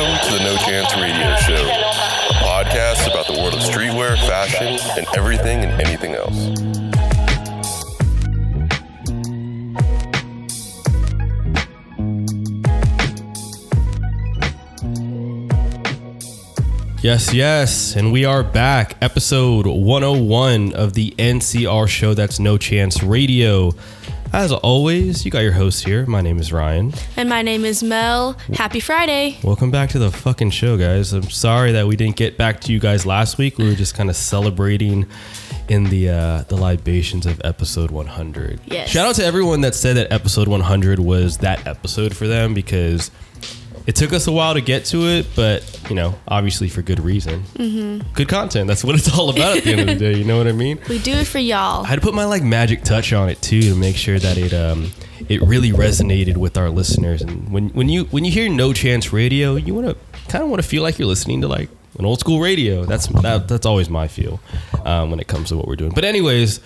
Welcome to the No Chance Radio Show, a podcast about the world of streetwear, fashion, and everything and anything else. Yes, yes, and we are back. Episode 101 of the NCR show that's No Chance Radio. As always, you got your host here. My name is Ryan. And my name is Mel. Happy Friday. Welcome back to the fucking show, guys. I'm sorry that we didn't get back to you guys last week. We were just kind of celebrating in the uh, the libations of episode 100. Yes. Shout out to everyone that said that episode 100 was that episode for them because it took us a while to get to it, but you know, obviously for good reason. Mm-hmm. Good content. That's what it's all about at the end of the day. You know what I mean? We do it for y'all. I had to put my like magic touch on it too to make sure that it um it really resonated with our listeners. And when when you when you hear No Chance Radio, you want to kind of want to feel like you're listening to like an old school radio. That's that, that's always my feel um, when it comes to what we're doing. But anyways.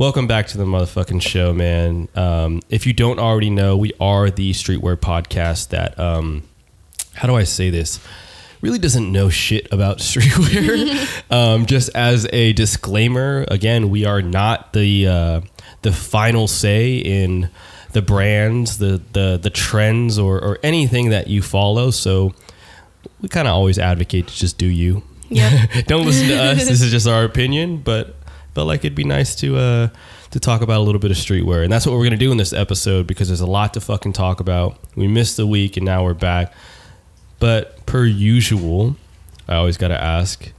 Welcome back to the motherfucking show, man. Um, if you don't already know, we are the streetwear podcast that, um, how do I say this? Really doesn't know shit about streetwear. um, just as a disclaimer, again, we are not the uh, the final say in the brands, the the the trends, or or anything that you follow. So we kind of always advocate to just do you. Yep. don't listen to us. This is just our opinion, but felt like it'd be nice to uh to talk about a little bit of streetwear, and that's what we're gonna do in this episode because there's a lot to fucking talk about. We missed a week, and now we're back. But per usual, I always gotta ask,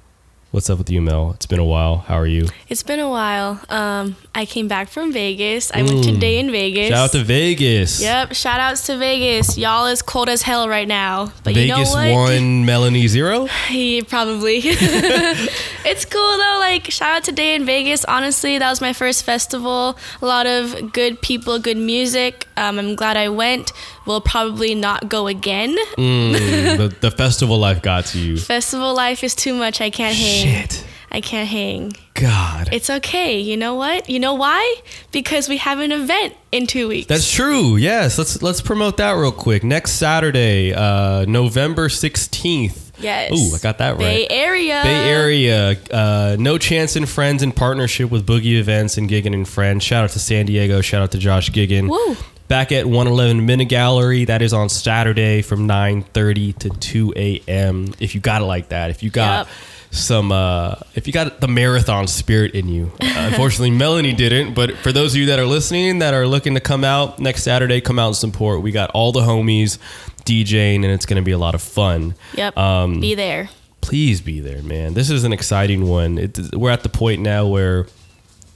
what's up with you, Mel? It's been a while. How are you? It's been a while. Um, I came back from Vegas. I went to Day N Vegas. Shout out to Vegas. Yep, shout outs to Vegas. Y'all is cold as hell right now. But Vegas you know what? one, Melanie zero. Yeah, probably. it's cool though. Like shout out to Day N Vegas. Honestly, that was my first festival. A lot of good people, good music. Um, I'm glad I went. Will probably not go again. Mm, the, the festival life got to you. Festival life is too much. I can't hang. Shit. I can't hang. God. It's okay. You know what? You know why? Because we have an event in two weeks. That's true. Yes, let's let's promote that real quick. Next Saturday, uh, November sixteenth. yes. Ooh, I got that Bay right. Bay Area. Bay Area, uh, No Chance and Friends in partnership with Boogie Events and Giggin and Friends. Shout out to San Diego. Shout out to Josh Giggin. Woo. Back at 111 Minna Gallery. That is on Saturday from 9:30 to 2 a.m. If you got it like that, if you got Yep. Some, uh, if you got the marathon spirit in you. Uh, unfortunately, Melanie didn't. But for those of you that are listening that are looking to come out next Saturday, come out and support. We got all the homies DJing, and it's going to be a lot of fun Yep. Um, Be there. please be there, man. This is an exciting one. It, we're at the point now where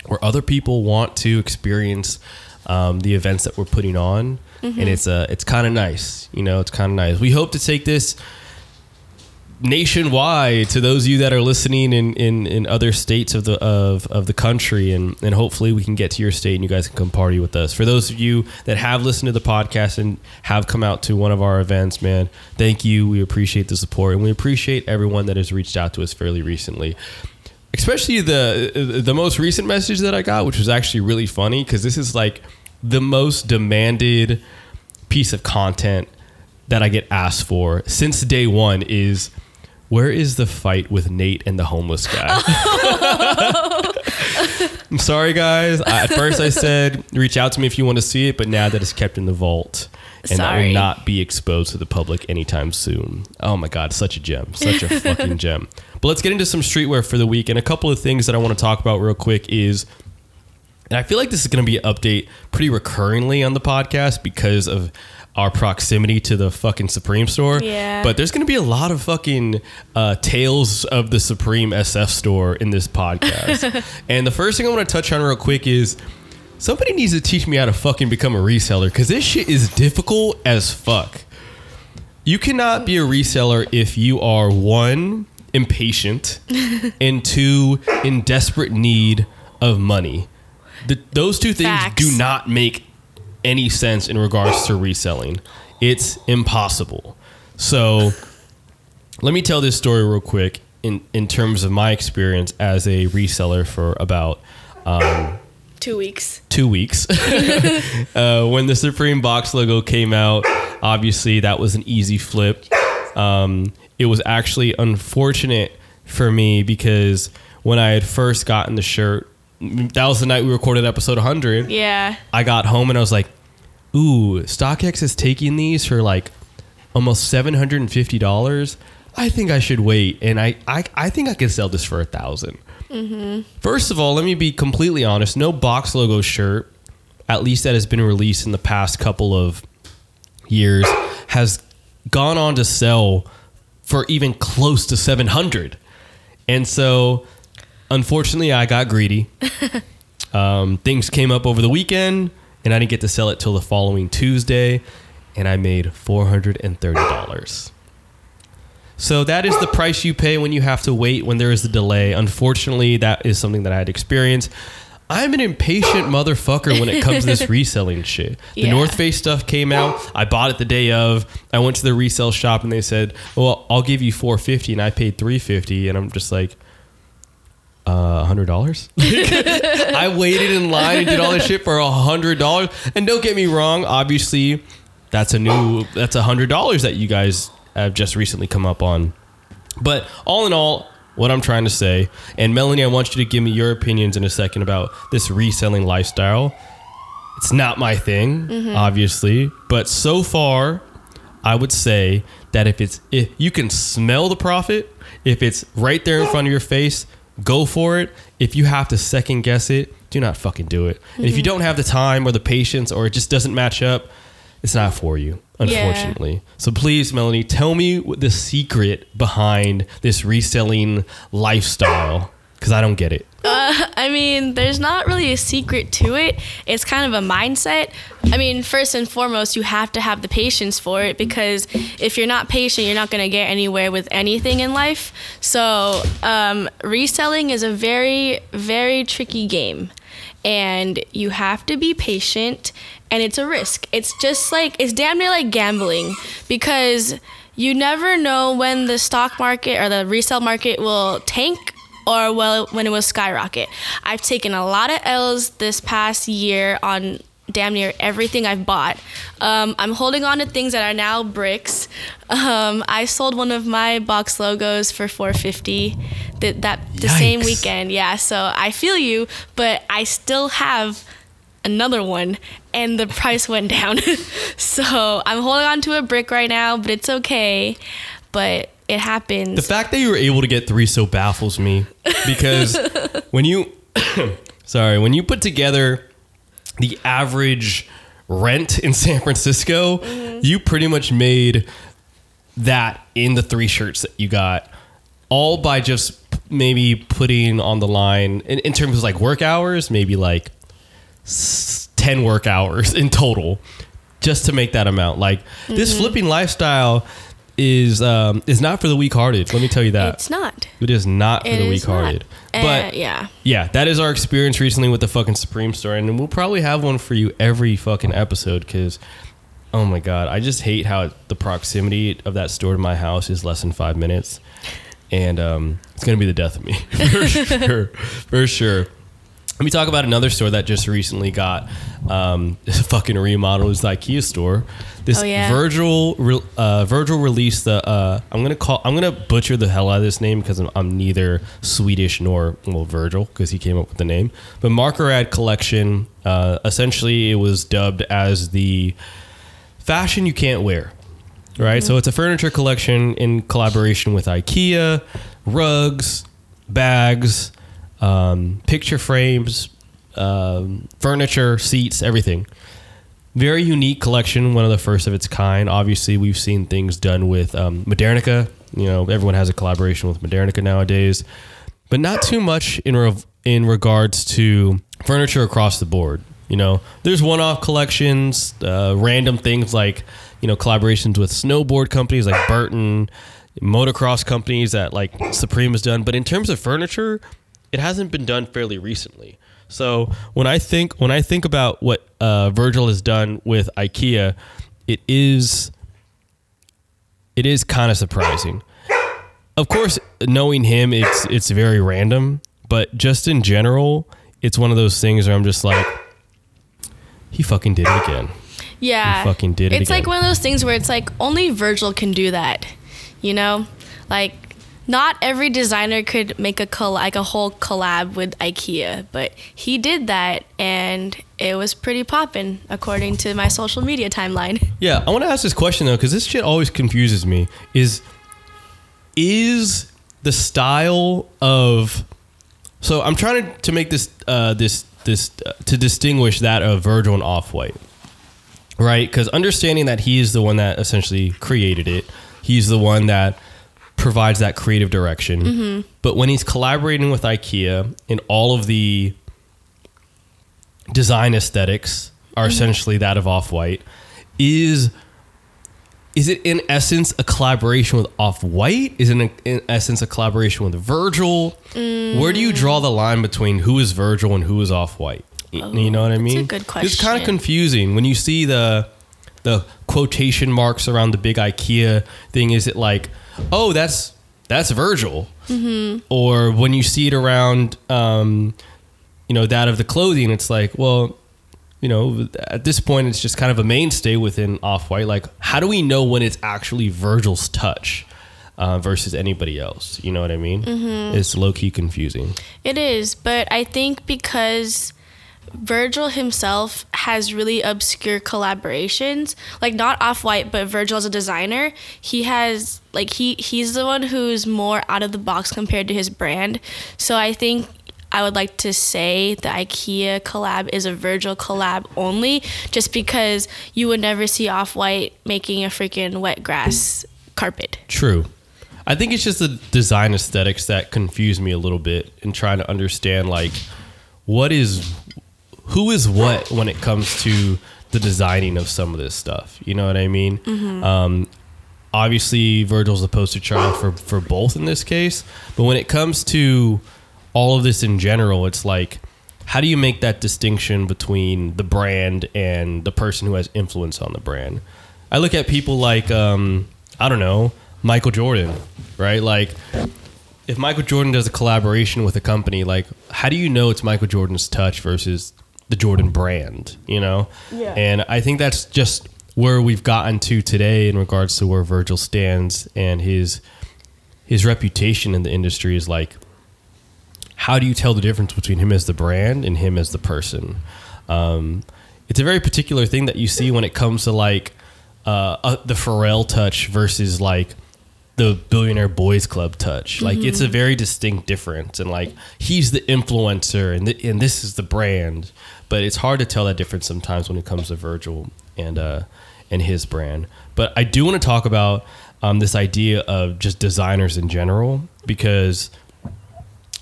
where other people want to experience um, the events that we're putting on, and it's uh, it's kind of nice. You know, it's kind of nice. We hope to take this nationwide to those of you that are listening in, in, in other states of the of, of the country and, and hopefully we can get to your state and you guys can come party with us. For those of you that have listened to the podcast and have come out to one of our events, man, thank you. We appreciate the support and we appreciate everyone that has reached out to us fairly recently. Especially the the most recent message that I got, which was actually really funny because this is like the most demanded piece of content that I get asked for since day one is where is the fight with Nate and the homeless guy? I'm sorry, guys. I, at first, I said reach out to me if you want to see it, but now that it's kept in the vault and that will not be exposed to the public anytime soon. Oh my God, such a gem, such a fucking gem. But let's get into some streetwear for the week, and a couple of things that I want to talk about real quick is. And I feel like this is going to be an update pretty recurringly on the podcast because of our proximity to the fucking Supreme store. Yeah. But there's going to be a lot of fucking uh, tales of the Supreme SF store in this podcast. and the first thing I want to touch on real quick is somebody needs to teach me how to fucking become a reseller because this shit is difficult as fuck. You cannot be a reseller if you are one, impatient, and two, in desperate need of money. The, those two things Facts. do not make any sense in regards to reselling. It's impossible. So let me tell this story real quick in, in terms of my experience as a reseller for about Two weeks. two weeks. uh, when the Supreme Box logo came out, obviously that was an easy flip. Um, it was actually unfortunate for me because when I had first gotten the shirt, that was the night we recorded episode 100. Yeah. I got home and I was like, ooh, StockX is taking these for like almost $750. I think I should wait. And I, I, I think I can sell this for a 1000 First of all, let me be completely honest. No box logo shirt, at least that has been released in the past couple of years, has gone on to sell for even close to 700 And so, unfortunately, I got greedy. um, things came up over the weekend, and I didn't get to sell it till the following Tuesday, and I made $430. So that is the price you pay when you have to wait when there is a delay. Unfortunately, that is something that I had experienced. I'm an impatient motherfucker when it comes to this reselling shit. The Yeah. North Face stuff came out. I bought it the day of. I went to the resale shop and they said, "Well, I'll give you 450," and I paid 350, and I'm just like, uh, hundred dollars. I waited in line and did all this shit for a hundred dollars. And don't get me wrong, obviously, that's a new that's a hundred dollars that you guys have just recently come up on. But all in all, what I'm trying to say, and Melanie, I want you to give me your opinions in a second about this reselling lifestyle. It's not my thing, obviously, but so far, I would say that if it's if you can smell the profit, if it's right there in front of your face, go for it. If you have to second guess it, do not fucking do it. And if you mm-hmm. don't have the time or the patience or it just doesn't match up, it's not for you, unfortunately. So please, Melanie, tell me what the secret behind this reselling lifestyle because I don't get it. I mean, there's not really a secret to it. It's kind of a mindset. I mean, first and foremost, you have to have the patience for it because if you're not patient, you're not going to get anywhere with anything in life. So, um, reselling is a very, very tricky game. And you have to be patient, and it's a risk. It's just like, it's damn near like gambling because you never know when the stock market or the resale market will tank or well when it was skyrocket. I've taken a lot of L's this past year on damn near everything I've bought. Um, I'm holding on to things that are now bricks. Um, I sold one of my box logos for 450 that, that the same weekend. Yeah, so I feel you, but I still have another one and the price went down. so I'm holding on to a brick right now, but it's okay. But it happens. The fact that you were able to get three so baffles me because when you, sorry, when you put together the average rent in San Francisco, mm-hmm. you pretty much made that in the three shirts that you got, all by just maybe putting on the line in, in terms of like work hours, maybe like s- 10 work hours in total just to make that amount. Like this mm-hmm. flipping lifestyle is um, is not for the weak hearted. Let me tell you that. it's not. It is not for It the weak hearted. not. But Uh, yeah. yeah, that is our experience recently with the fucking Supreme store, and we'll probably have one for you every fucking episode because, oh my god, I just hate how the proximity of that store to my house is less than five minutes, and um, it's gonna be the death of me for sure, for sure. Let me talk about another store that just recently got um, fucking remodeled. It's the IKEA store. This Oh, yeah. Virgil uh, Virgil released the. Uh, I'm gonna call. I'm gonna butcher the hell out of this name because I'm, I'm neither Swedish nor well Virgil because he came up with the name. But Markerad collection. Uh, essentially, it was dubbed as the fashion you can't wear. Right. So it's a furniture collection in collaboration with IKEA, rugs, bags, um, picture frames, um, furniture, seats, everything. Very unique collection, one of the first of its kind. Obviously, we've seen things done with um, Modernica. You know, everyone has a collaboration with Modernica nowadays, but not too much in in regards to furniture across the board. You know, there's one-off collections, uh, random things like you know collaborations with snowboard companies like Burton, motocross companies that like Supreme has done. But in terms of furniture, it hasn't been done fairly recently. So when I think when I think about what uh, Virgil has done with IKEA, it is it is kind of surprising. Of course, knowing him, it's it's very random, but just in general, it's one of those things where I'm just like, he fucking did it again. Yeah. fucking did it It's like one of those things where it's like only Virgil can do that. You know, like not every designer could make a coll- like a whole collab with IKEA, but he did that, and it was pretty poppin' according to my social media timeline. Yeah, I want to ask this question though, because this shit always confuses me. Is is the style of so I'm trying to, to make this uh, this this uh, to distinguish that of Virgil and Off White, right? Because understanding that he is the one that essentially created it, he's the one that provides that creative direction. But when he's collaborating with IKEA and all of the design aesthetics are essentially that of Off White, is is it in essence a collaboration with Off White? Is it in, in essence a collaboration with Virgil? Where do you draw the line between who is Virgil and who is Off White? you know what I mean? good It's kind of confusing when you see the the quotation marks around the big IKEA thing. Is it like, oh, that's that's Virgil, Mm-hmm. or when you see it around, um, you know, that of the clothing, it's like, well, you know, at this point, it's just kind of a mainstay within Off White. Like, how do we know when it's actually Virgil's touch uh, versus anybody else? You know what I mean? Mm-hmm. It's low key confusing. It is, but I think because Virgil himself has really obscure collaborations, like not Off White, but Virgil as a designer, he has like he he's the one who's more out of the box compared to his brand. So I think I would like to say the IKEA collab is a Virgil collab only, just because you would never see Off White making a freaking wet grass carpet. True. I think it's just the design aesthetics that confuse me a little bit in trying to understand like what is who is what when it comes to the designing of some of this stuff. You know what I mean? Um, obviously, Virgil's the poster child for for both in this case, but when it comes to all of this in general, it's like how do you make that distinction between the brand and the person who has influence on the brand? I look at people like um, I don't know Michael Jordan, right? Like if Michael Jordan does a collaboration with a company, like how do you know it's Michael Jordan's touch versus the Jordan brand? You know, Yeah. and I think that's just where we've gotten to today in regards to where Virgil stands and his his reputation in the industry is like how do you tell the difference between him as the brand and him as the person? Um, it's a very particular thing that you see when it comes to like uh, uh, the Pharrell touch versus like the Billionaire Boys Club touch. Like it's a very distinct difference, and like he's the influencer, and th- and this is the brand. But it's hard to tell that difference sometimes when it comes to Virgil and uh, and his brand. But I do want to talk about um, this idea of just designers in general because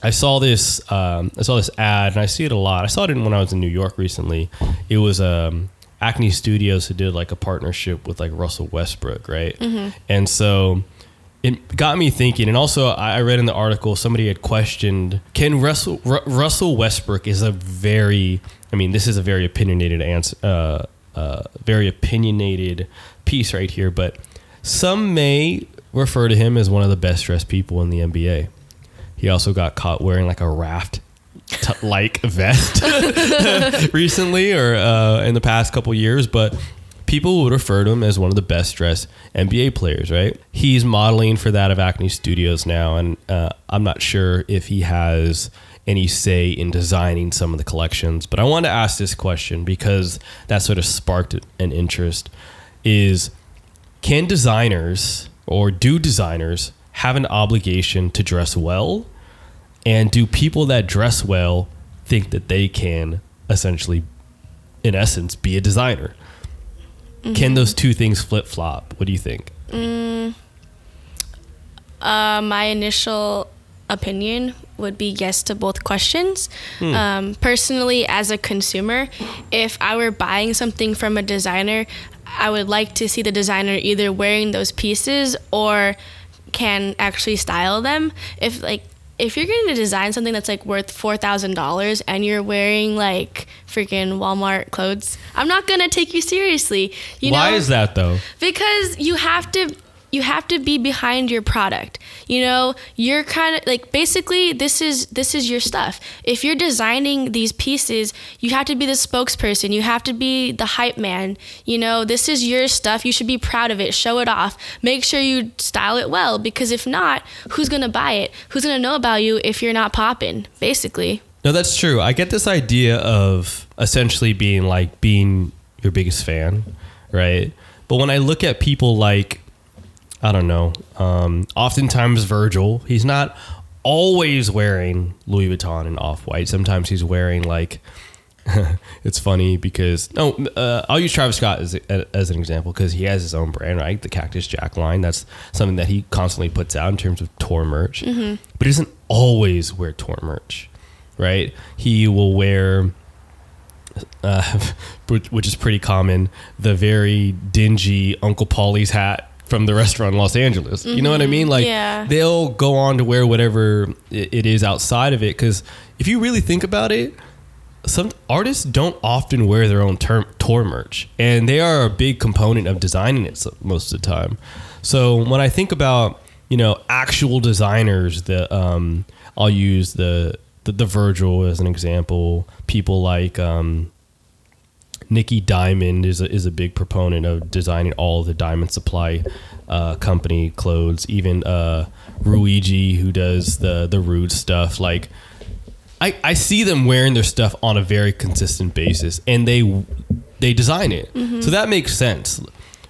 I saw this. Um, I saw this ad, and I see it a lot. I saw it in, when I was in New York recently. It was um, Acne Studios who did like a partnership with like Russell Westbrook, right? And so it got me thinking. And also, I read in the article somebody had questioned: Can Russell Ru- Russell Westbrook is a very, I mean, this is a very opinionated answer, uh, uh, very opinionated piece right here, but some may refer to him as one of the best dressed people in the NBA. He also got caught wearing like a raft like vest recently or uh, in the past couple years, but people would refer to him as one of the best dressed NBA players, right? He's modeling for that of Acne Studios now, and uh, I'm not sure if he has any say in designing some of the collections, but I wanted to ask this question because that sort of sparked an interest is can designers or do designers have an obligation to dress well? And do people that dress well think that they can essentially, in essence, be a designer? Can those two things flip flop? What do you think? Uh, my initial opinion would be yes to both questions. Um, personally, as a consumer, if I were buying something from a designer, I would like to see the designer either wearing those pieces or can actually style them. If like if you're going to design something that's like worth four thousand dollars and you're wearing like freaking Walmart clothes, I'm not gonna take you seriously. You Why know? is that though? Because you have to you have to be behind your product. You know, you're kind of like basically this is this is your stuff. If you're designing these pieces, you have to be the spokesperson. You have to be the hype man. You know, this is your stuff. You should be proud of it. Show it off. Make sure you style it well because if not, who's going to buy it? Who's going to know about you if you're not popping? Basically. No, that's true. I get this idea of essentially being like being your biggest fan, right? But when I look at people like I don't know. Um, oftentimes, Virgil, he's not always wearing Louis Vuitton and Off White. Sometimes he's wearing like. it's funny because no, uh, I'll use Travis Scott as, as an example because he has his own brand, right? The Cactus Jack line. That's something that he constantly puts out in terms of tour merch. Mm-hmm. But he doesn't always wear tour merch, right? He will wear uh, which is pretty common, the very dingy Uncle Paulie's hat from the restaurant in Los Angeles. Mm-hmm. You know what I mean? Like yeah. they'll go on to wear whatever it is outside of it. Because if you really think about it, some artists don't often wear their own term, tour merch, and they are a big component of designing it most of the time. So when I think about you know actual designers, the um, I'll use the, the the Virgil as an example. People like um, Nikki Diamond is a, is a big proponent of designing all of the Diamond Supply uh, company clothes. Even uh, Rhuigi, who does the the Rhude stuff, like I, I see them wearing their stuff on a very consistent basis, and they they design it, mm-hmm. so that makes sense.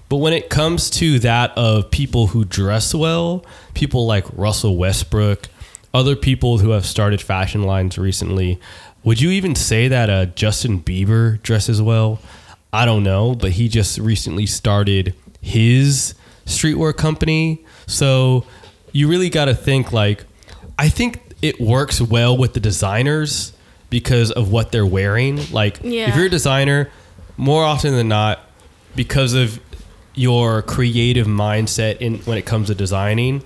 But when it comes to that of people who dress well, people like Russell Westbrook, other people who have started fashion lines recently, would you even say that uh, Justin Bieber dresses well? I don't know, but he just recently started his streetwear company. So you really got to think like, I think it works well with the designers because of what they're wearing. Like, yeah. if you're a designer, more often than not, because of your creative mindset in when it comes to designing,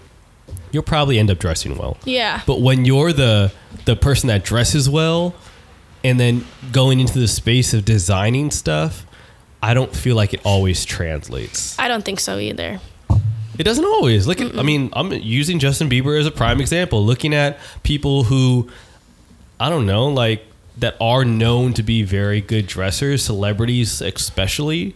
you'll probably end up dressing well. Yeah. But when you're the the person that dresses well, and then going into the space of designing stuff, I don't feel like it always translates. I don't think so either. It doesn't always. Look, at, I mean, I'm using Justin Bieber as a prime example. Looking at people who, I don't know, like that are known to be very good dressers, celebrities especially.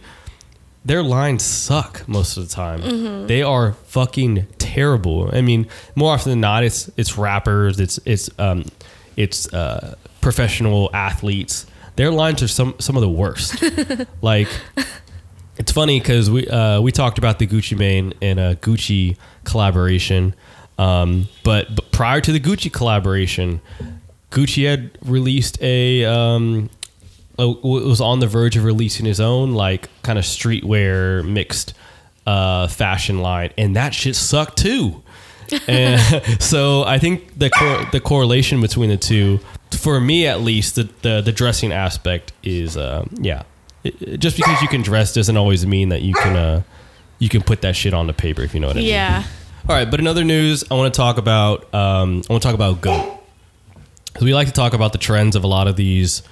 Their lines suck most of the time. Mm-hmm. They are fucking terrible. I mean, more often than not, it's it's rappers, it's it's um, it's uh, professional athletes, their lines are some some of the worst. like it's funny because we uh, we talked about the Gucci Mane and a Gucci collaboration, um, but, but prior to the Gucci collaboration, Gucci had released a um, was on the verge of releasing his own like kind of streetwear mixed uh, fashion line, and that shit sucked too. And so I think the cor- the correlation between the two for me at least, the the, the dressing aspect is uh, yeah. It, just because you can dress doesn't always mean that you can uh, you can put that shit on the paper if you know what I mean. Yeah. All right, but another news I want to talk about. Um, I want to talk about goat. So we like to talk about the trends of a lot of these.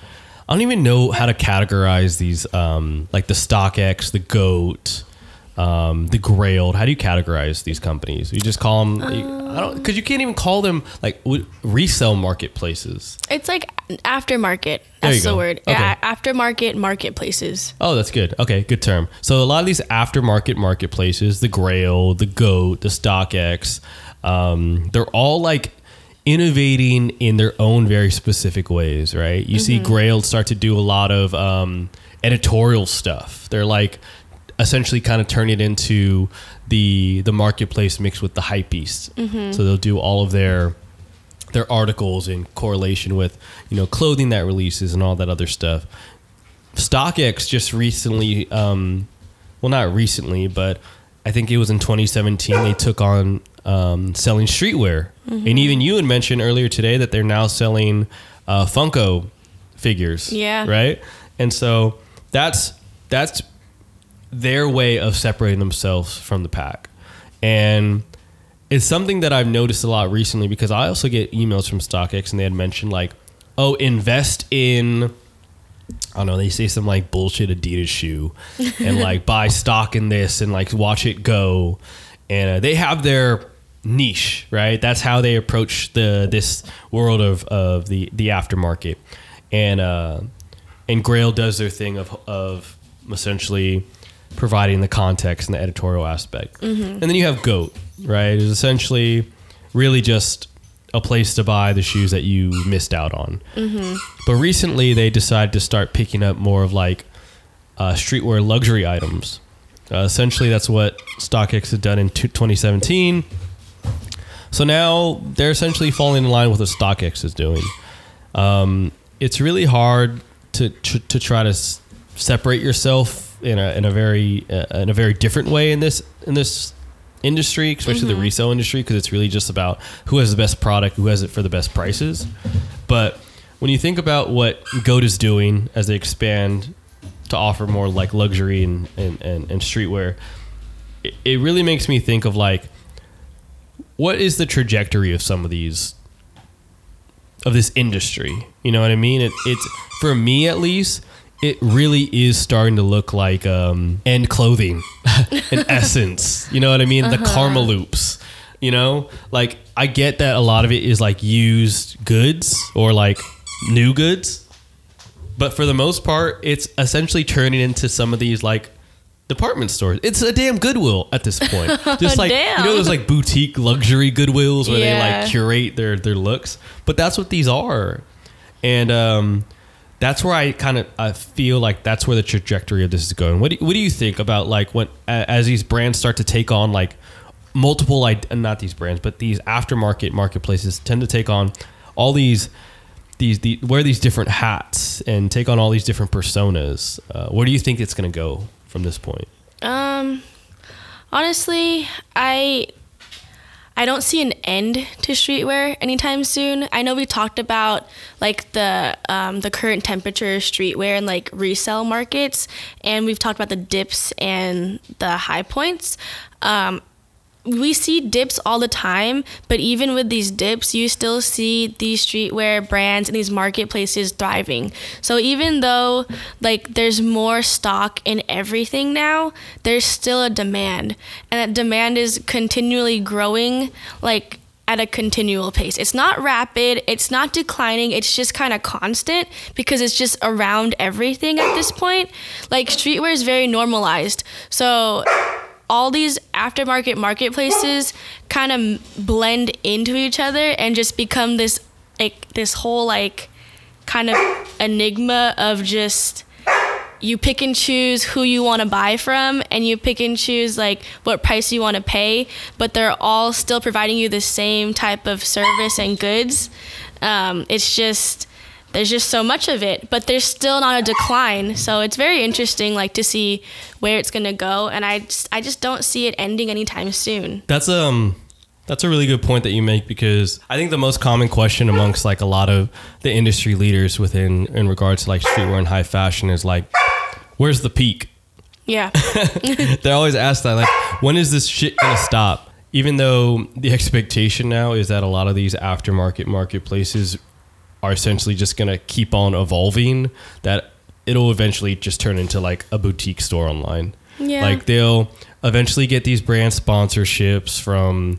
I don't even know how to categorize these, um, like the StockX, the Goat, um, the Grailed. How do you categorize these companies? You just call them. Um, I don't because you can't even call them like resale marketplaces. It's like aftermarket. That's the word. Okay. Yeah, aftermarket marketplaces. Oh, that's good. Okay, good term. So a lot of these aftermarket marketplaces, the Grail, the Goat, the StockX, um, they're all like innovating in their own very specific ways, right? You mm-hmm. see Grail start to do a lot of um, editorial stuff. They're like essentially kind of turn it into the the marketplace mixed with the hype beasts. Mm-hmm. So they'll do all of their their articles in correlation with you know clothing that releases and all that other stuff. StockX just recently, um, well, not recently, but I think it was in 2017 they took on um, selling streetwear, mm-hmm. and even you had mentioned earlier today that they're now selling uh, Funko figures. Yeah. Right. And so that's that's their way of separating themselves from the pack. And it's something that I've noticed a lot recently because I also get emails from StockX and they had mentioned like, oh, invest in I don't know, they say some like bullshit Adidas shoe and like buy stock in this and like watch it go. and uh, they have their niche, right? That's how they approach the this world of, of the the aftermarket, and uh, and Grail does their thing of of essentially providing the context and the editorial aspect, and then you have Goat, right? It's essentially really just a place to buy the shoes that you missed out on. But recently, they decided to start picking up more of like uh, streetwear luxury items. Uh, essentially, that's what StockX had done in t- 2017. So now they're essentially falling in line with what StockX is doing. Um, it's really hard to to, to try to s- separate yourself in a in a very uh, in a very different way in this in this industry, especially the resale industry, because it's really just about who has the best product, who has it for the best prices. But when you think about what Goat is doing as they expand to offer more like luxury and and, and, and streetwear, it, it really makes me think of like what is the trajectory of some of these of this industry? You know what i mean? It, it's for me at least it really is starting to look like um end clothing in essence. You know what i mean? The Karmaloops you know? Like i get that a lot of it is like used goods or like new goods but for the most part it's essentially turning into some of these like department stores. It's a damn goodwill at this point. Just like you know those like boutique luxury goodwills where they like curate their their looks? But that's what these are. And um that's where I kind of I feel like that's where the trajectory of this is going. What do, what do you think about like when as these brands start to take on like multiple not these brands but these aftermarket marketplaces tend to take on all these these the wear these different hats and take on all these different personas. Uh, where do you think it's going to go from this point? Um, honestly, I I don't see an end to streetwear anytime soon. I know we talked about like the um, the current temperature of streetwear and like resale markets, and we've talked about the dips and the high points. Um, we see dips all the time, but even with these dips, you still see these streetwear brands and these marketplaces thriving. So even though like there's more stock in everything now, there's still a demand, and that demand is continually growing like at a continual pace. It's not rapid, it's not declining, it's just kind of constant because it's just around everything at this point. Like streetwear is very normalized. So all these aftermarket marketplaces kind of blend into each other and just become this like this whole like kind of enigma of just you pick and choose who you want to buy from and you pick and choose like what price you want to pay but they're all still providing you the same type of service and goods. Um, it's just there's just so much of it but there's still not a decline so it's very interesting like to see where it's going to go and I just, I just don't see it ending anytime soon That's um that's a really good point that you make because I think the most common question amongst like a lot of the industry leaders within in regards to like streetwear and high fashion is like where's the peak? yeah They're always asked that like when is this shit going to stop? Even though the expectation now is that a lot of these aftermarket marketplaces are essentially just going to keep on evolving that it'll eventually just turn into like a boutique store online. Yeah. Like they'll eventually get these brand sponsorships from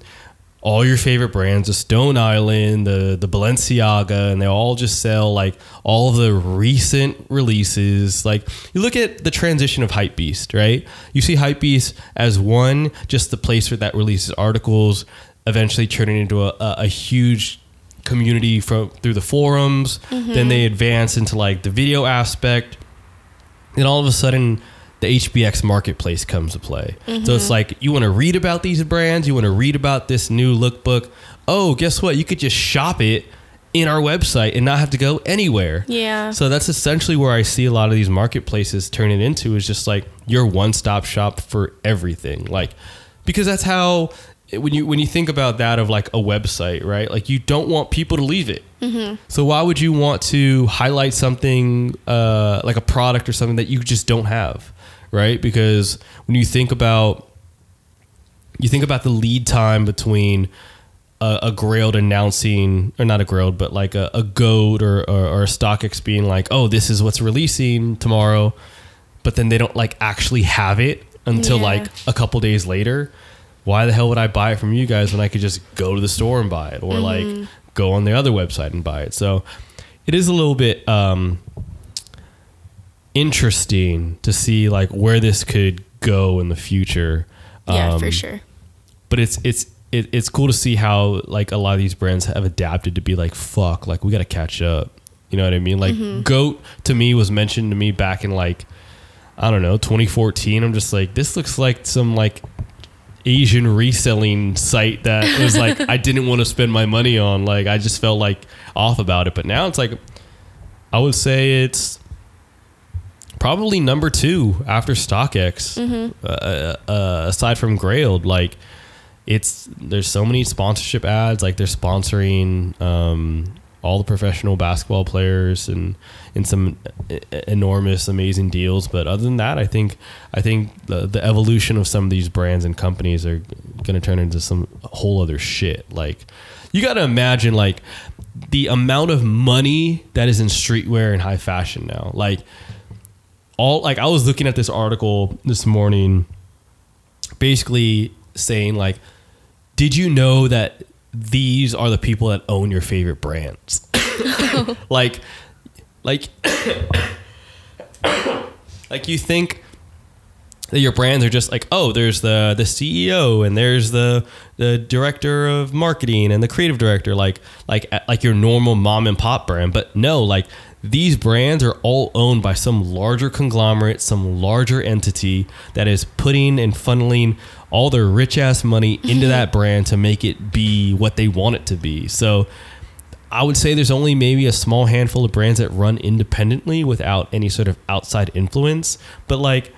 all your favorite brands, the Stone Island, the the Balenciaga, and they all just sell like all of the recent releases. Like you look at the transition of Hypebeast, right? You see Hypebeast as one, just the place where that releases articles, eventually turning into a, a, a huge community from through the forums. Then mm-hmm. they advance into like the video aspect. Then all of a sudden, the HBX marketplace comes to play. So it's mm-hmm. like you want to read about these brands, you want to read about this new lookbook. Oh, guess what? You could just shop it in our website and not have to go anywhere. Yeah. So that's essentially where I see a lot of these marketplaces turning into is just like your one-stop shop for everything. Like because that's how when you when you think about that of like a website, right? Like you don't want people to leave it. So why would you want to highlight something uh, like a product or something that you just don't have, right? Because when you think about you think about the lead time between a, a Grailed announcing, or not a Grailed, but like a, a Goat or, or, or a StockX being like, oh, this is what's releasing tomorrow, but then they don't like actually have it until Yeah. like a couple days later. Why the hell would I buy it from you guys when I could just go to the store and buy it or like go on the other website and buy it? So it is a little bit um, interesting to see like where this could go in the future. Yeah, Um, for sure. but it's it's it, it's cool to see how like a lot of these brands have adapted to be like fuck like we got to catch up you know what i mean like Mm-hmm. goat to me was mentioned to me back in like i don't know 2014 i'm just like this looks like some like asian reselling site that was like i didn't want to spend my money on like i just felt like off about it but now it's like i would say it's probably number two after StockX, Mm-hmm. uh, uh, aside from Grailed. Like, it's there's so many sponsorship ads. Like they're sponsoring um, all the professional basketball players and in some enormous, amazing deals. But other than that, I think I think the the evolution of some of these brands and companies are going to turn into some whole other shit. Like, you got to imagine like the amount of money that is in streetwear and high fashion now. Like all like I was looking at this article this morning basically saying like did you know that these are the people that own your favorite brands? like like like you think that your brands are just like oh there's the the CEO and there's the the director of marketing and the creative director like like like your normal mom and pop brand but no like these brands are all owned by some larger conglomerate some larger entity that is putting and funneling all their rich ass money into mm-hmm. that brand to make it be what they want it to be so I would say there's only maybe a small handful of brands that run independently without any sort of outside influence. But like,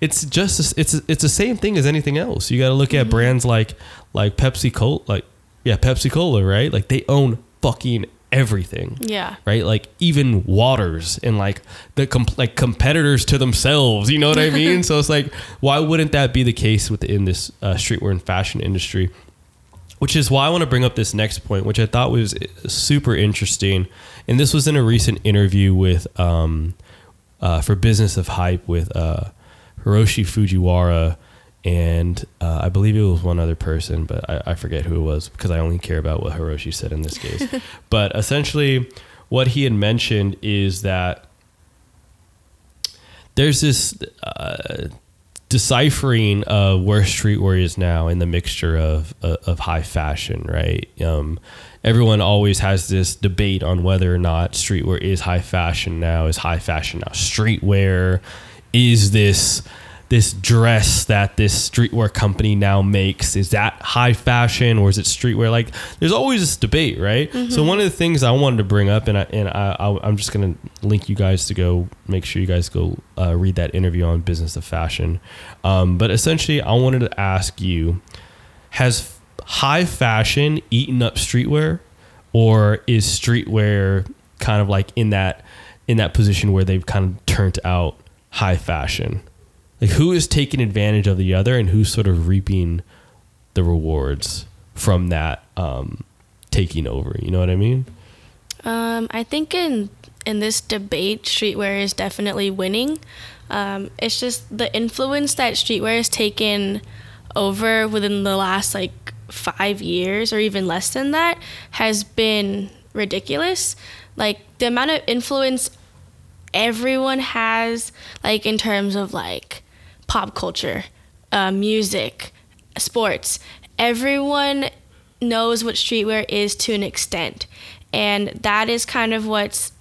it's just it's it's the same thing as anything else. You got to look at mm-hmm. brands like like Pepsi Cola, like yeah, Pepsi Cola, right? Like they own fucking everything. Yeah. Right, like even Waters and like the com- like competitors to themselves. You know what I mean? so it's like, why wouldn't that be the case within this uh, streetwear and fashion industry? which is why I want to bring up this next point, which I thought was super interesting. And this was in a recent interview with, um, uh, for Business of Hype with uh, Hiroshi Fujiwara, and uh, I believe it was one other person, but I, I forget who it was because I only care about what Hiroshi said in this case. but essentially, what he had mentioned is that there's this uh, deciphering of where streetwear is now in the mixture of of, of high fashion, right? Um, everyone always has this debate on whether or not streetwear is high fashion now. Is high fashion now streetwear? Is this this dress that this streetwear company now makes is that high fashion or is it streetwear? Like there's always this debate right? So one of the things i wanted to bring up and, I, and I, I, i'm just going to link you guys to go make sure you guys go uh, read that interview on business of fashion. Um, but essentially i wanted to ask you has high fashion eaten up streetwear or is streetwear kind of like in that in that position where they've kind of turned out high fashion like who is taking advantage of the other and who's sort of reaping the rewards from that um, taking over you know what i mean Um, I think in in this debate, streetwear is definitely winning. Um, it's just the influence that streetwear has taken over within the last like five years or even less than that has been ridiculous. Like the amount of influence everyone has, like in terms of like pop culture, uh, music, sports. Everyone knows what streetwear is to an extent, and that is kind of what's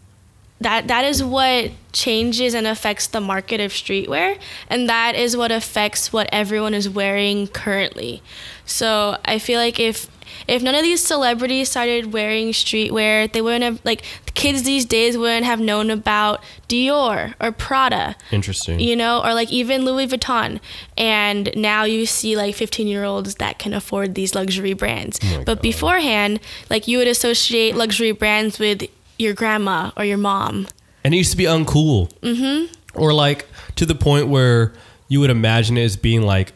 that that is what changes and affects the market of streetwear. And that is what affects what everyone is wearing currently. So i feel like if if none of these celebrities started wearing streetwear they wouldn't have like the kids these days wouldn't have known about dior or prada interesting you know, or like even Louis Vuitton. And now you see like 15 year olds that can afford these luxury brands. Oh but God. beforehand, like you would associate luxury brands with your grandma or your mom. and it used to be uncool mm-hmm. or like to the point where you would imagine it as being like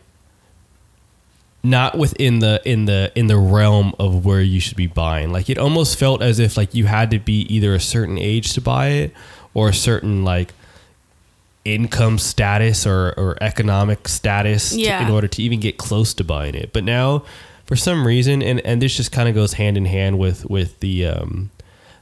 not within the in the in the realm of where you should be buying like it almost felt as if like you had to be either a certain age to buy it or a certain like income status or, or economic status to- in order to even get close to buying it. But now, for some reason, and, and this just kind of goes hand in hand with with the um,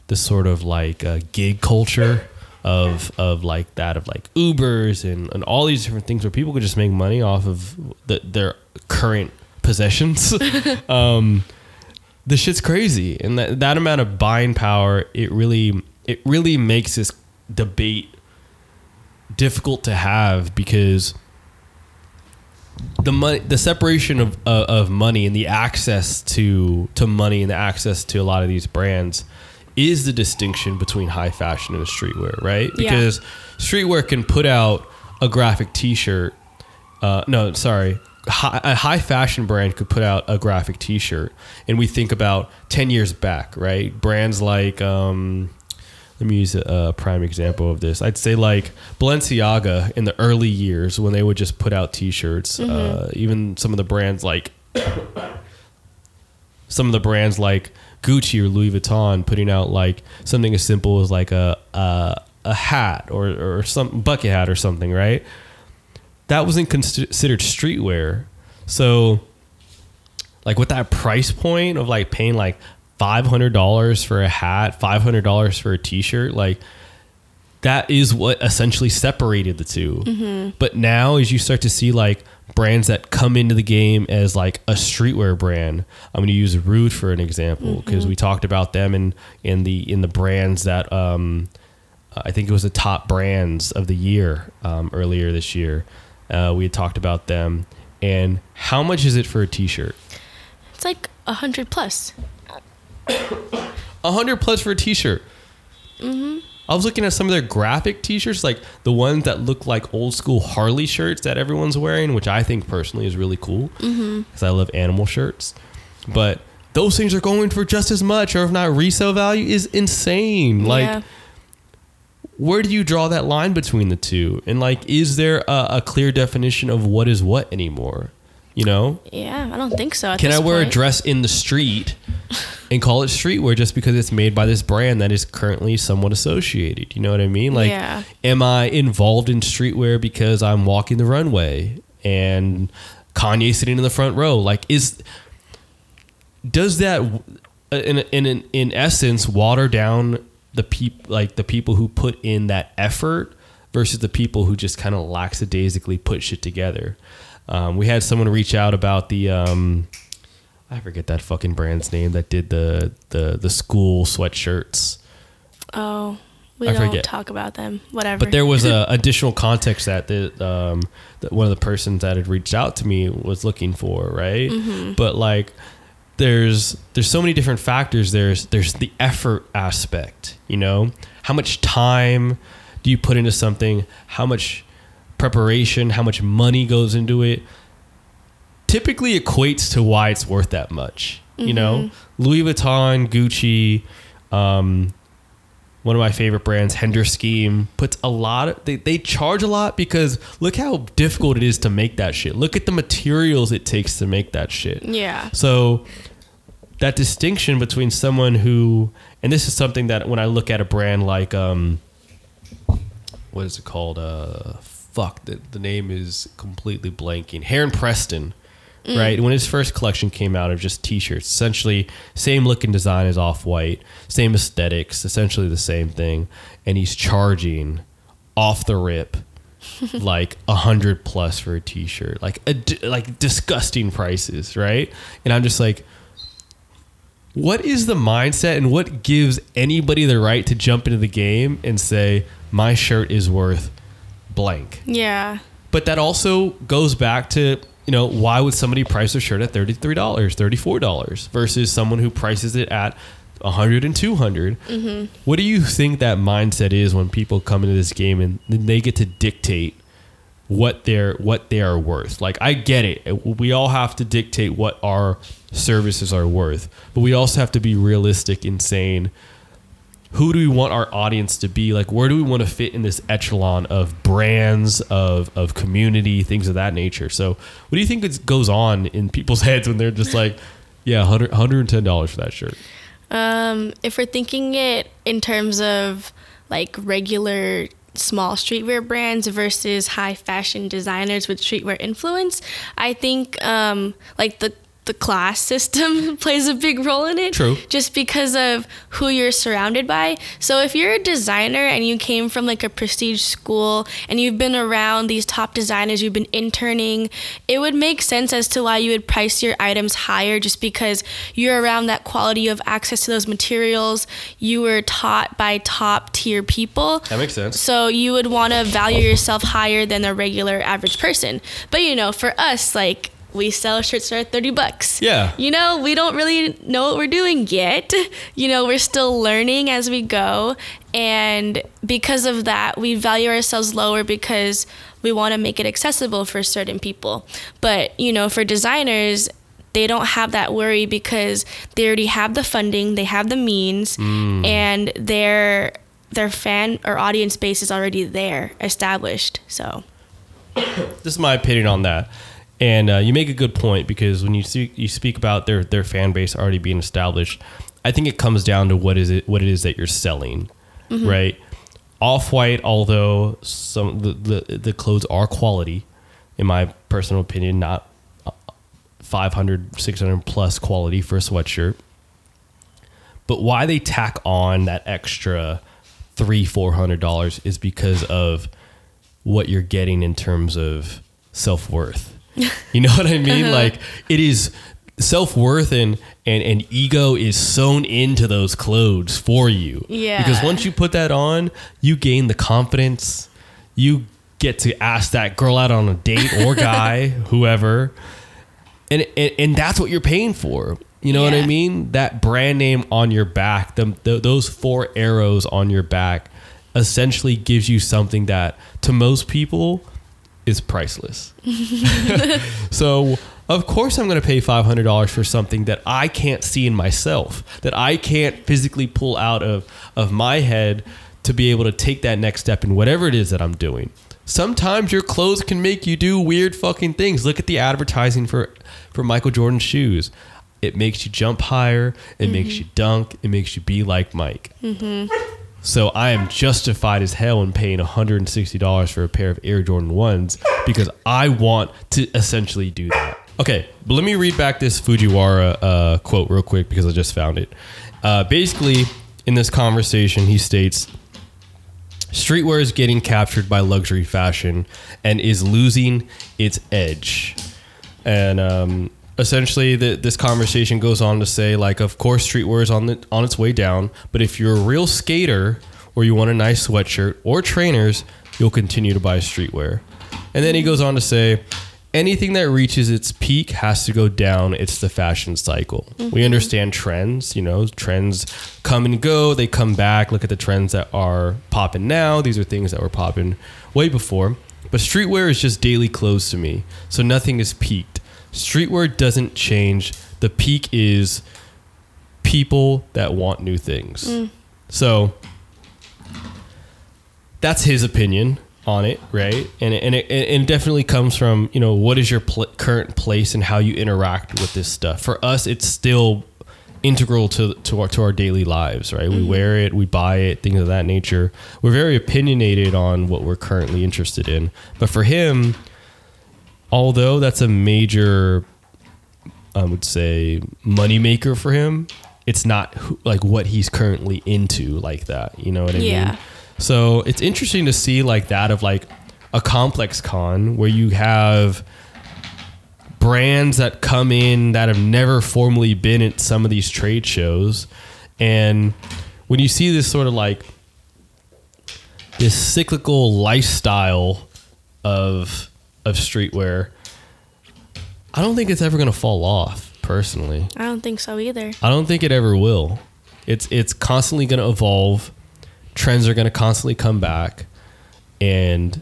the sort of like uh, gig culture of of like that of like Ubers and, and all these different things where people could just make money off of the, their current possessions. um, the shit's crazy, and that that amount of buying power it really it really makes this debate difficult to have because the money the separation of uh, of money and the access to to money and the access to a lot of these brands is the distinction between high fashion and streetwear, right? Yeah. Because streetwear can put out a graphic T-shirt. Uh, no, sorry. High, a high fashion brand could put out a graphic T-shirt, and we think about ten years back, right? Brands like um, let me use a, prime example of this. I'd say like Balenciaga in the early years when they would just put out T-shirts. Uh, even some of the brands like some of the brands like Gucci or Louis Vuitton putting out like something as simple as like a a, a hat or or some bucket hat or something, right? That wasn't considered streetwear. So like with that price point of like paying like $500 for a hat, $500 for a t-shirt, like that is what essentially separated the 2 But now as you start to see like brands that come into the game as like a streetwear brand, I'm going to use Rhude for an example because we talked about them in in the in the brands that um I think it was the top brands of the year um, earlier this year. Uh, we had talked about them and how much is it for a t-shirt? It's like a hundred plus. A hundred plus for a t-shirt. I was looking at some of their graphic t-shirts, like the ones that look like old school Harley shirts that everyone's wearing, which I think personally is really cool because I love animal shirts. But those things are going for just as much, or if not, resale value is insane. Like, yeah. Where do you draw that line between the two? And like, is there a, a clear definition of what is what anymore? You know, Yeah, I don't think so. Can I wear a dress in the street and call it streetwear just because it's made by this brand that is currently somewhat associated? You know what I mean? Like, Yeah. am I involved in streetwear because I'm walking the runway and Kanye sitting in the front row? Like, is does that in in in essence water down the peop like the people who put in that effort versus the people who just kind of lackadaisically put shit together. Um, we had someone reach out about the um, I forget that fucking brand's name that did the the the school sweatshirts. Oh, we I don't forget. talk about them. Whatever. But there was a additional context that the um that one of the persons that had reached out to me was looking for, right? But like there's there's so many different factors. There's there's the effort aspect, you know? How much time do you put into something? How much preparation, how much money goes into it? Typically equates to why it's worth that much. You know? Louis Vuitton, Gucci, um, one of my favorite brands, Hender Scheme, puts a lot of they, they charge a lot because look how difficult it is to make that shit. Look at the materials it takes to make that shit. yeah. So that distinction between someone who and this is something that when I look at a brand like um what is it called? Uh fuck the, the name is completely blanking. Heron Preston. Mm. Right when his first collection came out of just T-shirts, essentially same look and design as Off White, same aesthetics, essentially the same thing, and he's charging off the rip like a hundred plus for a T-shirt, like a, like disgusting prices, right? And I'm just like, what is the mindset and what gives anybody the right to jump into the game and say my shirt is worth blank? Yeah. But that also goes back to you know why would somebody price their shirt at thirty three dollars, thirty four dollars versus someone who prices it at a hundred and two hundred? Mm-hmm. What do you think that mindset is when people come into this game and then they get to dictate what they're what they are worth? Like I get it, we all have to dictate what our services are worth, but we also have to be realistic in saying who do we want our audience to be like where do we want to fit in this echelon of brands of of community things of that nature so what do you think goes on in people's heads when they're just like yeah 100 $110 for that shirt Um, if we're thinking it in terms of like regular small streetwear brands versus high fashion designers with streetwear influence. I think um, like the the class system plays a big role in it. True. Just because of who you're surrounded by. So if you're a designer and you came from like a prestige school and you've been around these top designers, you've been interning, it would make sense as to why you would price your items higher just because you're around that quality of access to those materials. You were taught by top tier people. That makes sense. So you would want to value yourself higher than a regular average person. But you know, for us, like we sell shirts for 30 bucks. Yeah. You know, we don't really know what we're doing yet. You know, we're still learning as we go. And because of that, we value ourselves lower because we want to make it accessible for certain people. But, you know, for designers, they don't have that worry because they already have the funding, they have the means, mm. and their their fan or audience base is already there, established. So, this is my opinion on that. And uh, you make a good point because when you see, you speak about their their fan base already being established, I think it comes down to what is it what it is that you're selling, right? Off white, although some the, the the clothes are quality, in my personal opinion, not uh, 500, 600 plus quality for a sweatshirt. But why they tack on that extra three, four hundred dollars is because of what you're getting in terms of self worth. You know what I mean? Uh-huh. Like it is self worth and, and and ego is sewn into those clothes for you. Yeah. Because once you put that on, you gain the confidence. You get to ask that girl out on a date or guy, whoever. And, and and that's what you're paying for. You know what I mean? That brand name on your back, the, the, those four arrows on your back, essentially gives you something that to most people is priceless. so, of course, I'm going to pay $500 for something that I can't see in myself, that I can't physically pull out of, of my head to be able to take that next step in whatever it is that I'm doing. Sometimes your clothes can make you do weird fucking things. Look at the advertising for, for Michael Jordan shoes. It makes you jump higher. It makes mm-hmm. you dunk. It makes you be like Mike. Mm-hmm. So I am justified as hell in paying $160 for a pair of Air Jordan 1s because I want to essentially do that. Okay, but let me read back this Fujiwara uh, quote real quick because I just found it. Uh, basically, in this conversation, he states streetwear is getting captured by luxury fashion and is losing its edge. And um, essentially, the, this conversation goes on to say, like, of course, streetwear is on the on its way down, but if you're a real skater or you want a nice sweatshirt or trainers, you'll continue to buy streetwear. And then he goes on to say, anything that reaches its peak has to go down. It's the fashion cycle. We mm-hmm. understand trends, you know, trends come and go, they come back. Look at the trends that are popping now. These are things that were popping way before. But streetwear is just daily clothes to me. So nothing is peaked. Streetwear doesn't change. The peak is people that want new things. Mm. So that's his opinion on it, right? And it, and it, and it definitely comes from you know what is your pl- current place and how you interact with this stuff. For us, it's still integral to to our to our daily lives, right? We mm-hmm. wear it, we buy it, things of that nature. We're very opinionated on what we're currently interested in, but for him, although that's a major, I would say, moneymaker for him. It's not who- like what he's currently into, like that. You know what I Yeah. mean? So it's interesting to see like that of like a ComplexCon where you have brands that come in that have never formally been at some of these trade shows. And when you see this sort of like this cyclical lifestyle of of streetwear, I don't think it's ever going to fall off personally. I don't think so either. I don't think it ever will. It's it's constantly going to evolve. Trends are going to constantly come back, and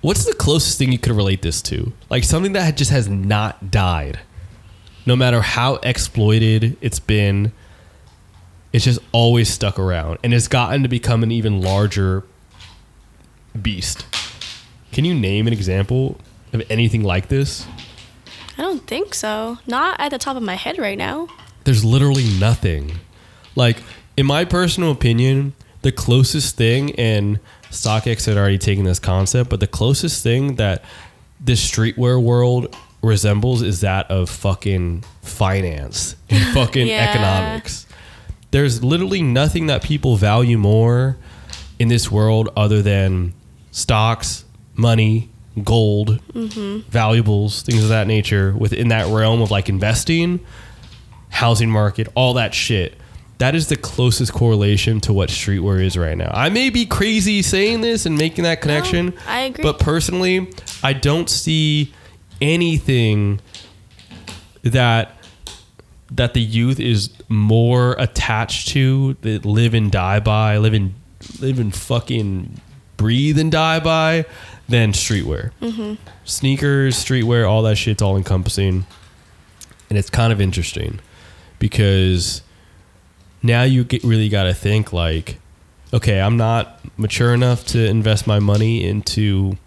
what's the closest thing you could relate this to? Like something that just has not died, no matter how exploited it's been. It's just always stuck around, and it's gotten to become an even larger beast. Can you name an example of anything like this? I don't think so. Not at the top of my head right now. there's literally nothing. Like, in my personal opinion, the closest thing, and StockX had already taken this concept, but the closest thing that this streetwear world resembles is that of fucking finance and fucking Yeah. economics. There's literally nothing that people value more in this world other than stocks, money, gold, mm-hmm. valuables, things of that nature within that realm of like investing, housing market, all that shit. That is the closest correlation to what streetwear is right now. I may be crazy saying this and making that connection. I agree. But personally, I don't see anything that that the youth is more attached to that live and die by, live and live and fucking breathe and die by than streetwear. Mm-hmm. Sneakers, streetwear, all that shit's all encompassing. And it's kind of interesting because now you get really got to think like, okay, I'm not mature enough to invest my money into.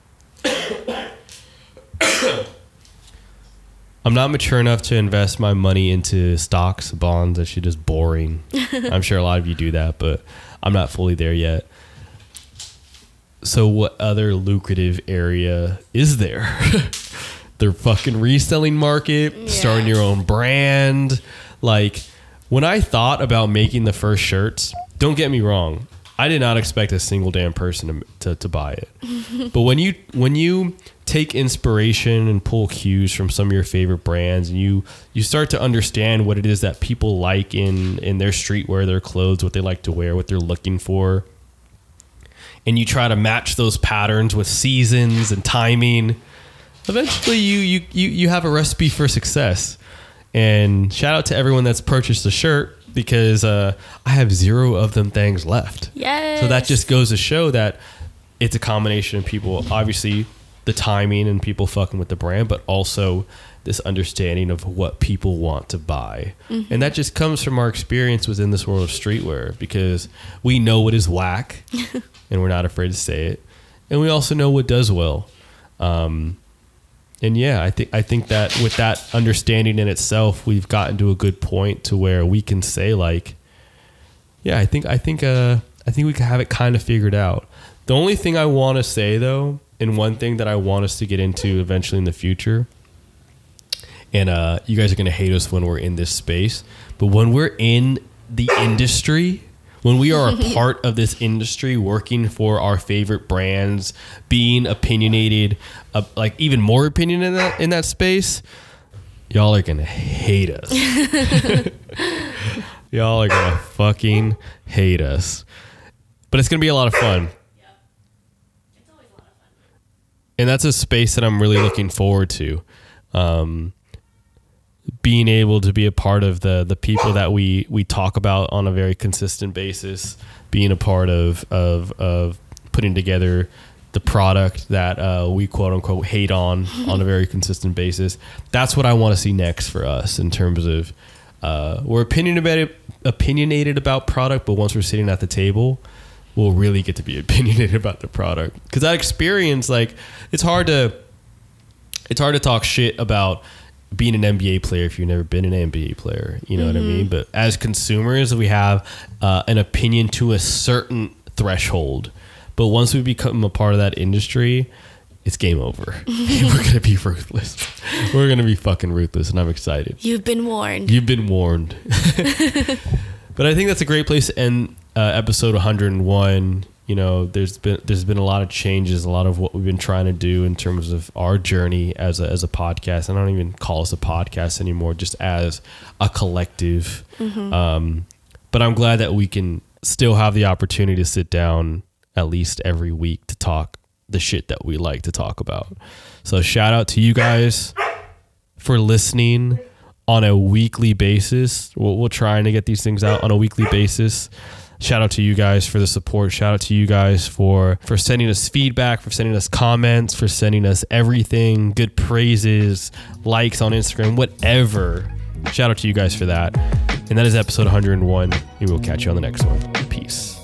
I'm not mature enough to invest my money into stocks, bonds. That shit is boring. I'm sure a lot of you do that, but I'm not fully there yet. So, what other lucrative area is there? the fucking reselling market, Yeah. starting your own brand. Like, when I thought about making the first shirts, don't get me wrong, I did not expect a single damn person to, to, to buy it. but when you when you take inspiration and pull cues from some of your favorite brands and you you start to understand what it is that people like in in their streetwear, their clothes, what they like to wear, what they're looking for, and you try to match those patterns with seasons and timing, eventually you you you, you have a recipe for success. And shout out to everyone that's purchased a shirt because uh, I have zero of them things left. yes. So that just goes to show that it's a combination of people, obviously the timing and people fucking with the brand, but also this understanding of what people want to buy. And that just comes from our experience within this world of streetwear because we know what is whack and we're not afraid to say it. And we also know what does well. Um, and yeah, I think I think that with that understanding in itself, we've gotten to a good point to where we can say like, yeah, I think I think uh I think we can have it kind of figured out. The only thing I want to say though, and one thing that I want us to get into eventually in the future, and uh, you guys are gonna hate us when we're in this space, but when we're in the industry, when we are a part of this industry, working for our favorite brands, being opinionated, uh, like even more opinion in that in that space, y'all are gonna hate us. y'all are gonna fucking hate us, but it's gonna be a lot of fun. And that's a space that I'm really looking forward to. Um, being able to be a part of the the people that we we talk about on a very consistent basis, being a part of of of putting together the product that uh, we quote unquote hate on on a very consistent basis. That's what I want to see next for us in terms of uh, we're opinionated opinionated about product, but once we're sitting at the table, we'll really get to be opinionated about the product because that experience, like, it's hard to it's hard to talk shit about being an NBA player if you've never been an NBA player. You know what I mean? But as consumers, we have uh, an opinion to a certain threshold. But once we become a part of that industry, it's game over. We're gonna be ruthless. We're gonna be fucking ruthless, and I'm excited. You've been warned. You've been warned. but I think that's a great place to end uh, episode 101. You know, there's been there's been a lot of changes, a lot of what we've been trying to do in terms of our journey as a as a podcast. I don't even call us a podcast anymore, just as a collective. Um, but I'm glad that we can still have the opportunity to sit down at least every week to talk the shit that we like to talk about. So shout out to you guys for listening on a weekly basis. We're, we're trying to get these things out on a weekly basis. Shout out to you guys for the support. Shout out to you guys for for sending us feedback, for sending us comments, for sending us everything, good praises, likes on Instagram, whatever. Shout out to you guys for that. And that is episode 101. And we'll catch you on the next one. Peace.